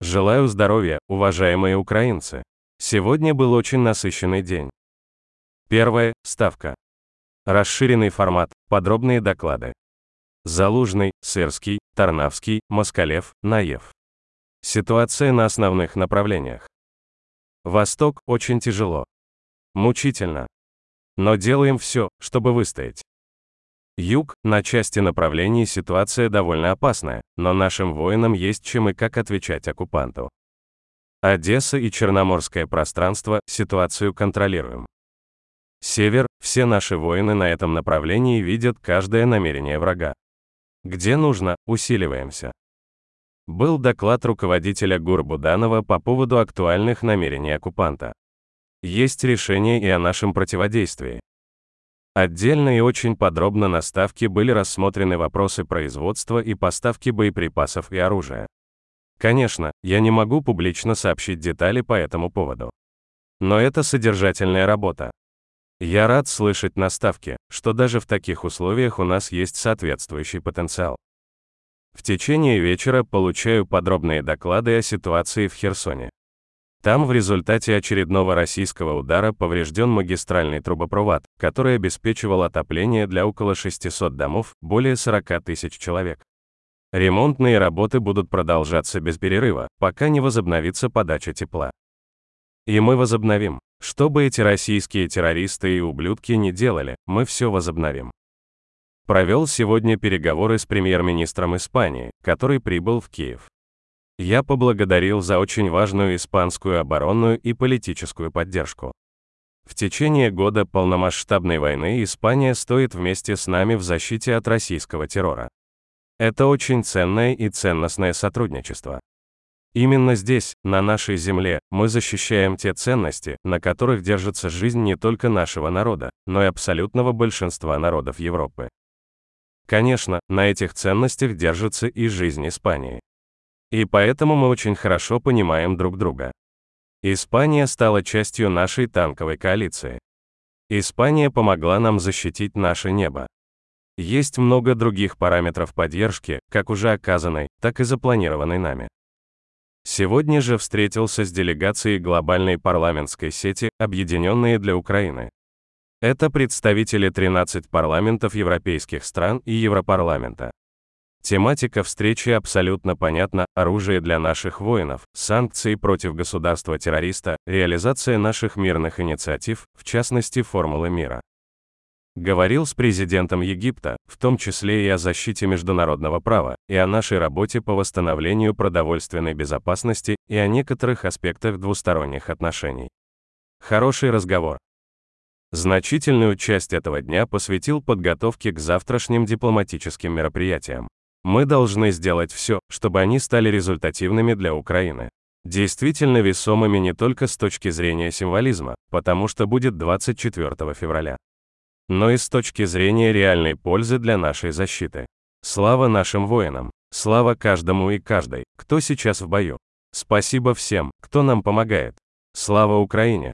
Желаю здоровья, уважаемые украинцы. Сегодня был очень насыщенный день. Первая – ставка. Расширенный формат, подробные доклады. Залужный, Сырский, Тарнавский, Москалев, Наев. Ситуация на основных направлениях. Восток очень тяжело. Мучительно. Но делаем все, чтобы выстоять. Юг, на части направлений ситуация довольно опасная, но нашим воинам есть чем и как отвечать оккупанту. Одесса и Черноморское пространство, ситуацию контролируем. Север, все наши воины на этом направлении видят каждое намерение врага. Где нужно, усиливаемся. Был доклад руководителя ГУР Буданова по поводу актуальных намерений оккупанта. Есть решение и о нашем противодействии. Отдельно и очень подробно на ставке были рассмотрены вопросы производства и поставки боеприпасов и оружия. Конечно, я не могу публично сообщить детали по этому поводу. Но это содержательная работа. Я рад слышать на ставке, что даже в таких условиях у нас есть соответствующий потенциал. В течение вечера получаю подробные доклады о ситуации в Херсоне. Там в результате очередного российского удара поврежден магистральный трубопровод, который обеспечивал отопление для около 600 домов, более 40 тысяч человек. Ремонтные работы будут продолжаться без перерыва, пока не возобновится подача тепла. И мы возобновим. Что бы эти российские террористы и ублюдки не делали, мы все возобновим. Провел сегодня переговоры с премьер-министром Испании, который прибыл в Киев. Я поблагодарил за очень важную испанскую оборонную и политическую поддержку. В течение года полномасштабной войны Испания стоит вместе с нами в защите от российского террора. Это очень ценное и ценностное сотрудничество. Именно здесь, на нашей земле, мы защищаем те ценности, на которых держится жизнь не только нашего народа, но и абсолютного большинства народов Европы. Конечно, на этих ценностях держится и жизнь Испании. И поэтому мы очень хорошо понимаем друг друга. Испания стала частью нашей танковой коалиции. Испания помогла нам защитить наше небо. Есть много других параметров поддержки, как уже оказанной, так и запланированной нами. Сегодня же встретился с делегацией глобальной парламентской сети «Объединенные для Украины». Это представители 13 парламентов европейских стран и Европарламента. Тематика встречи абсолютно понятна, оружие для наших воинов, санкции против государства-террориста, реализация наших мирных инициатив, в частности формулы мира. Говорил с президентом Египта, в том числе и о защите международного права, и о нашей работе по восстановлению продовольственной безопасности, и о некоторых аспектах двусторонних отношений. Хороший разговор. Значительную часть этого дня посвятил подготовке к завтрашним дипломатическим мероприятиям. Мы должны сделать все, чтобы они стали результативными для Украины. Действительно весомыми не только с точки зрения символизма, потому что будет 24 февраля, но и с точки зрения реальной пользы для нашей защиты. Слава нашим воинам! Слава каждому и каждой, кто сейчас в бою! Спасибо всем, кто нам помогает! Слава Украине!